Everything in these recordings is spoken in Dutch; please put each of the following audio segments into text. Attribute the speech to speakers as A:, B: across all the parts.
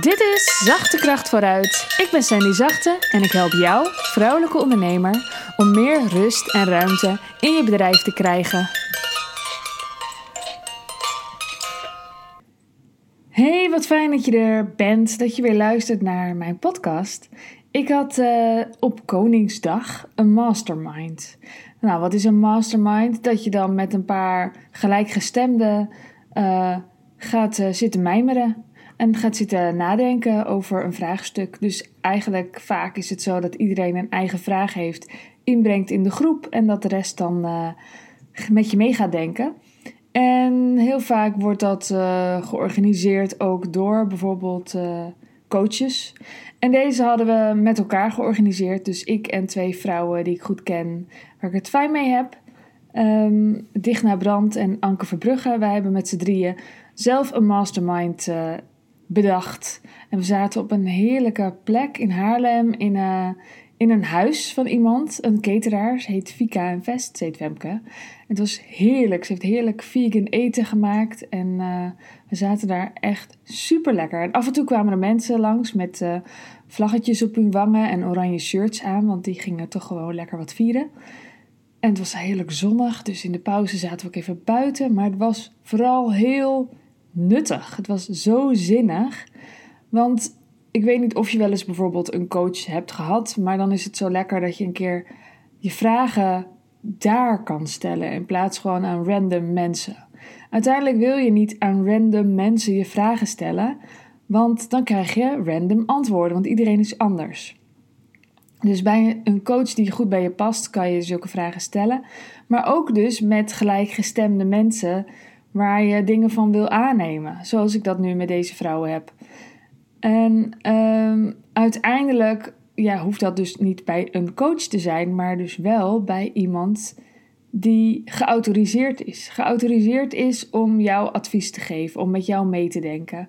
A: Dit is Zachte Kracht vooruit. Ik ben Sandy Zachte en ik help jou, vrouwelijke ondernemer, om meer rust en ruimte in je bedrijf te krijgen. Hey, wat fijn dat je er bent, dat je weer luistert naar mijn podcast. Ik had uh, op Koningsdag een mastermind. Nou, wat is een mastermind? Dat je dan met een paar gelijkgestemden uh, gaat uh, zitten mijmeren. En gaat zitten nadenken over een vraagstuk. Dus eigenlijk vaak is het zo dat iedereen een eigen vraag heeft, inbrengt in de groep en dat de rest dan uh, met je mee gaat denken. En heel vaak wordt dat uh, georganiseerd ook door bijvoorbeeld uh, coaches. En deze hadden we met elkaar georganiseerd. Dus ik en twee vrouwen die ik goed ken, waar ik het fijn mee heb. Um, Digna Brand en Anke Verbrugge. Wij hebben met z'n drieën zelf een mastermind uh, bedacht. En we zaten op een heerlijke plek in Haarlem in, uh, in een huis van iemand, een cateraar. Ze heet Vika en Vest, ze heet Femke. Het was heerlijk. Ze heeft heerlijk vegan eten gemaakt. En uh, we zaten daar echt super lekker. En af en toe kwamen er mensen langs met uh, vlaggetjes op hun wangen en oranje shirts aan. Want die gingen toch gewoon lekker wat vieren. En het was heerlijk zonnig. Dus in de pauze zaten we ook even buiten. Maar het was vooral heel nuttig. Het was zo zinnig. Want ik weet niet of je wel eens bijvoorbeeld een coach hebt gehad. Maar dan is het zo lekker dat je een keer je vragen daar kan stellen in plaats gewoon aan random mensen. Uiteindelijk wil je niet aan random mensen je vragen stellen, want dan krijg je random antwoorden, want iedereen is anders. Dus bij een coach die goed bij je past, kan je zulke vragen stellen, maar ook dus met gelijkgestemde mensen waar je dingen van wil aannemen, zoals ik dat nu met deze vrouwen heb. En um, uiteindelijk ja, hoeft dat dus niet bij een coach te zijn, maar dus wel bij iemand die geautoriseerd is. Geautoriseerd is om jouw advies te geven, om met jou mee te denken.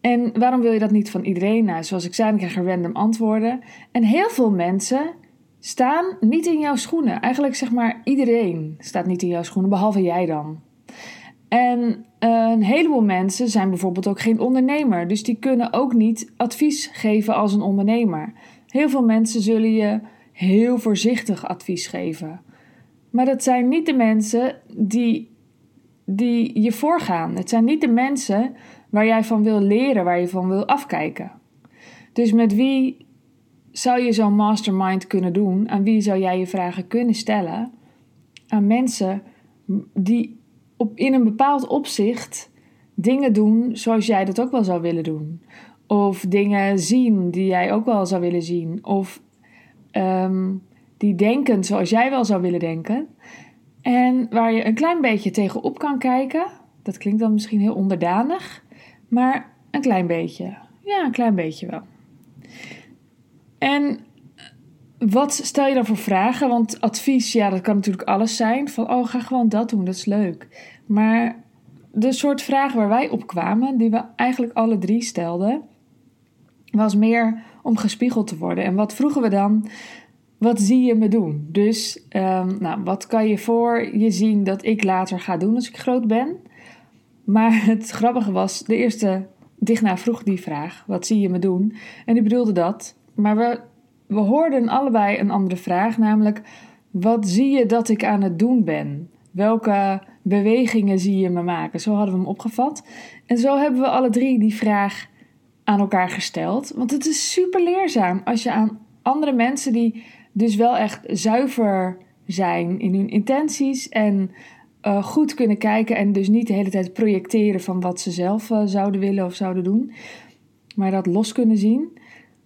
A: En waarom wil je dat niet van iedereen? Nou, zoals ik zei, dan krijg je random antwoorden. En heel veel mensen staan niet in jouw schoenen. Eigenlijk zeg maar iedereen staat niet in jouw schoenen, behalve jij dan. En een heleboel mensen zijn bijvoorbeeld ook geen ondernemer, dus die kunnen ook niet advies geven als een ondernemer. Heel veel mensen zullen je heel voorzichtig advies geven. Maar dat zijn niet de mensen die, die je voorgaan. Het zijn niet de mensen waar jij van wil leren, waar je van wil afkijken. Dus met wie zou je zo'n mastermind kunnen doen? Aan wie zou jij je vragen kunnen stellen? Aan mensen die op, in een bepaald opzicht dingen doen zoals jij dat ook wel zou willen doen. Of dingen zien die jij ook wel zou willen zien. Of um, die denken zoals jij wel zou willen denken. En waar je een klein beetje tegenop kan kijken. Dat klinkt dan misschien heel onderdanig. Maar een klein beetje. Ja, een klein beetje wel. En wat stel je dan voor vragen? Want advies, ja, dat kan natuurlijk alles zijn. Van, oh, ga gewoon dat doen, dat is leuk. Maar de soort vragen waar wij op kwamen, die we eigenlijk alle drie stelden, was meer om gespiegeld te worden. En wat vroegen we dan? Wat zie je me doen? Dus, um, nou, wat kan je voor je zien dat ik later ga doen als ik groot ben? Maar het grappige was, de eerste Digna vroeg die vraag: wat zie je me doen? En die bedoelde dat. Maar we, we hoorden allebei een andere vraag, namelijk: wat zie je dat ik aan het doen ben? Welke bewegingen zie je me maken? Zo hadden we hem opgevat. En zo hebben we alle drie die vraag aan elkaar gesteld. Want het is super leerzaam als je aan andere mensen die dus wel echt zuiver zijn in hun intenties en uh, goed kunnen kijken en dus niet de hele tijd projecteren van wat ze zelf uh, zouden willen of zouden doen, maar dat los kunnen zien.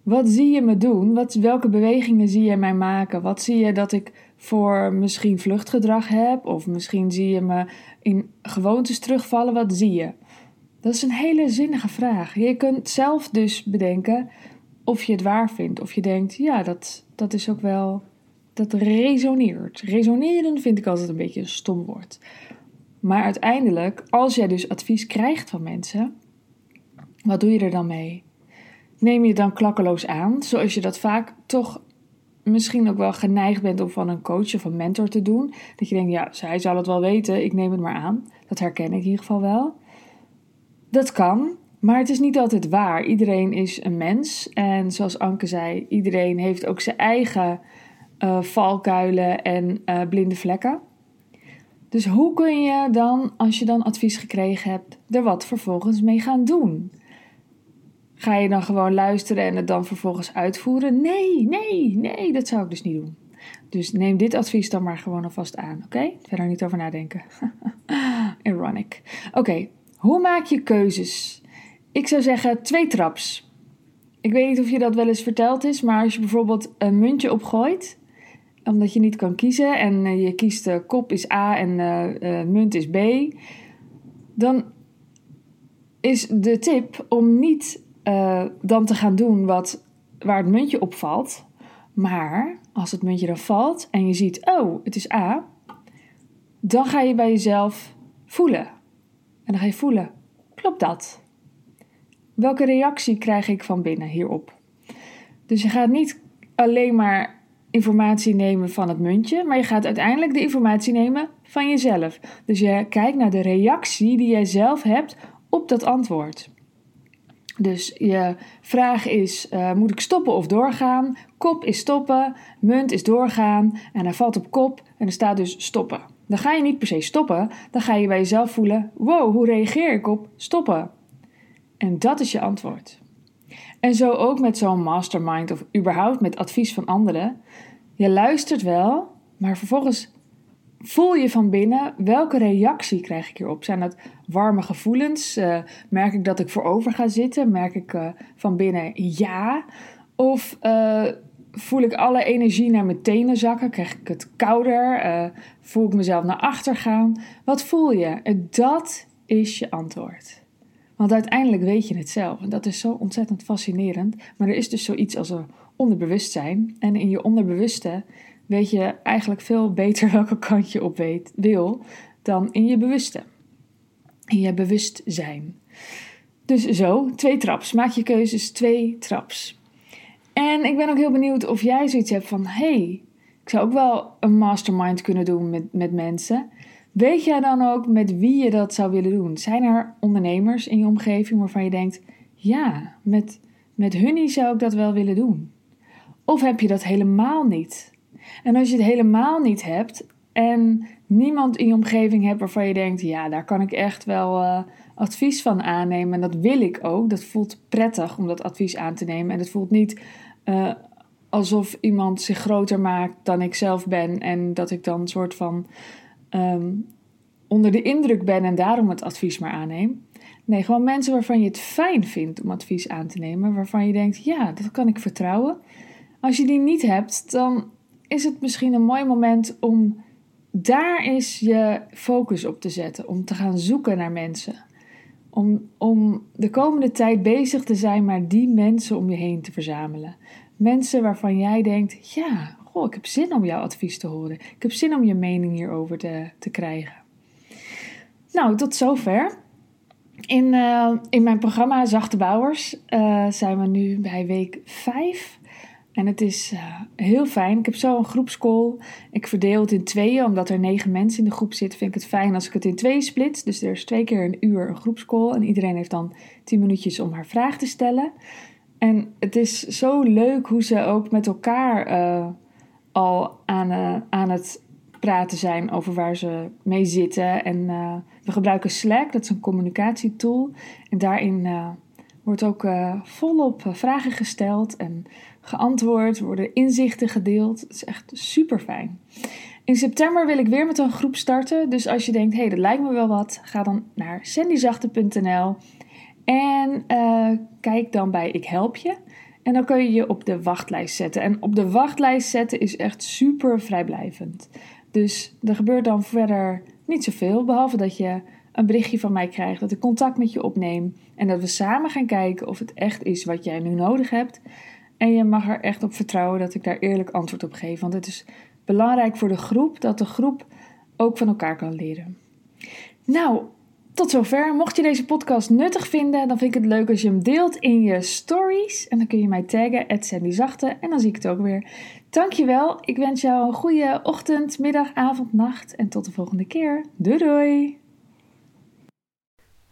A: Wat zie je me doen? Wat, welke bewegingen zie je mij maken? Wat zie je dat ik voor misschien vluchtgedrag heb? Of misschien zie je me in gewoontes terugvallen? Wat zie je? Dat is een hele zinnige vraag. Je kunt zelf dus bedenken of je het waar vindt. Of je denkt, ja, dat, dat is ook wel. Dat resoneert. Resoneren vind ik altijd een beetje een stom woord. Maar uiteindelijk, als jij dus advies krijgt van mensen, wat doe je er dan mee? Neem je dan klakkeloos aan, zoals je dat vaak toch misschien ook wel geneigd bent om van een coach of een mentor te doen? Dat je denkt, ja, zij zal het wel weten, ik neem het maar aan. Dat herken ik in ieder geval wel. Dat kan, Maar het is niet altijd waar. Iedereen is een mens. En zoals Anke zei, iedereen heeft ook zijn eigen uh, valkuilen en uh, blinde vlekken. Dus hoe kun je dan, als je dan advies gekregen hebt, er wat vervolgens mee gaan doen? Ga je dan gewoon luisteren en het dan vervolgens uitvoeren? Nee, nee, nee, dat zou ik dus niet doen. Dus neem dit advies dan maar gewoon alvast aan, oké? Verder niet over nadenken. Ironic. Oké, hoe maak je keuzes? Ik zou zeggen twee traps. Ik weet niet of je dat wel eens verteld is, maar als je bijvoorbeeld een muntje opgooit, omdat je niet kan kiezen en eh, je kiest uh, kop is A en uh, munt is B, dan is de tip om niet dan te gaan doen wat, waar het muntje op valt, maar als het muntje dan valt en je ziet, oh, het is A, dan ga je bij jezelf voelen. En dan ga je voelen, klopt dat? Welke reactie krijg ik van binnen hierop? Dus je gaat niet alleen maar informatie nemen van het muntje, maar je gaat uiteindelijk de informatie nemen van jezelf. Dus je kijkt naar de reactie die jij zelf hebt op dat antwoord. Dus je vraag is: uh, moet ik stoppen of doorgaan? Kop is stoppen, munt is doorgaan en hij valt op kop en er staat dus stoppen. Dan ga je niet per se stoppen, dan ga je bij jezelf voelen: wow, hoe reageer ik op stoppen? En dat is je antwoord. En zo ook met zo'n mastermind of überhaupt met advies van anderen. Je luistert wel, maar vervolgens voel je van binnen welke reactie krijg ik hierop? Zijn dat warme gevoelens? Uh, merk ik dat ik voorover ga zitten? Merk ik uh, van binnen ja? Of uh, voel ik alle energie naar mijn tenen zakken? Krijg ik het kouder? voel ik mezelf naar achter gaan? Wat voel je? Dat is je antwoord. Want uiteindelijk weet je het zelf. En dat is zo ontzettend fascinerend. Maar er is dus zoiets als een onderbewustzijn. En in je onderbewuste weet je eigenlijk veel beter welke kant je op weet, wil dan in je bewuste. In je bewustzijn. Dus zo, twee traps. Maak je keuzes twee traps. En ik ben ook heel benieuwd of jij zoiets hebt van: hey, ik zou ook wel een mastermind kunnen doen met, met mensen. Weet jij dan ook met wie je dat zou willen doen? Zijn er ondernemers in je omgeving waarvan je denkt: ja, met, met hunnie zou ik dat wel willen doen? Of heb je dat helemaal niet? En als je het helemaal niet hebt en niemand in je omgeving hebt waarvan je denkt: ja, daar kan ik echt wel uh, advies van aannemen. En dat wil ik ook. Dat voelt prettig om dat advies aan te nemen. En het voelt niet uh, alsof iemand zich groter maakt dan ik zelf ben. En dat ik dan een soort van um, onder de indruk ben en daarom het advies maar aanneem. Nee, gewoon mensen waarvan je het fijn vindt om advies aan te nemen. Waarvan je denkt: ja, dat kan ik vertrouwen. Als je die niet hebt, dan is het misschien een mooi moment om daar eens je focus op te zetten. Om te gaan zoeken naar mensen. Om, om de komende tijd bezig te zijn, maar die mensen om je heen te verzamelen. Mensen waarvan jij denkt: ja, goh, ik heb zin om jouw advies te horen. Ik heb zin om je mening hierover te, te krijgen. Nou, tot zover. In, uh, in mijn programma Zachte Bouwers uh, zijn we nu bij week 5. En het is uh, heel fijn. Ik heb zo een groepscall. Ik verdeel het in tweeën, omdat er negen mensen in de groep zitten. Vind ik het fijn als ik het in tweeën split. Dus er is twee keer een uur een groepscall. En iedereen heeft dan tien minuutjes om haar vraag te stellen. En het is zo leuk hoe ze ook met elkaar uh, al aan, uh, aan het praten zijn over waar ze mee zitten. En we gebruiken Slack, dat is een communicatietool. En daarin wordt ook volop vragen gesteld en geantwoord, worden inzichten gedeeld. Het is echt super fijn. In september wil ik weer met een groep starten. Dus als je denkt, hé, hey, dat lijkt me wel wat, ga dan naar sandyzachte.nl en uh, kijk dan bij Ik Help Je. En dan kun je je op de wachtlijst zetten. En op de wachtlijst zetten is echt super vrijblijvend. Dus er gebeurt dan verder niet zoveel, behalve dat je een berichtje van mij krijgt, dat ik contact met je opneem en dat we samen gaan kijken of het echt is wat jij nu nodig hebt. En je mag er echt op vertrouwen dat ik daar eerlijk antwoord op geef. Want het is belangrijk voor de groep dat de groep ook van elkaar kan leren. Nou, tot zover. Mocht je deze podcast nuttig vinden, dan vind ik het leuk als je hem deelt in je stories. En dan kun je mij taggen, Zachte, en dan zie ik het ook weer. Dankjewel. Ik wens jou een goede ochtend, middag, avond, nacht. En tot de volgende keer. Doei doei!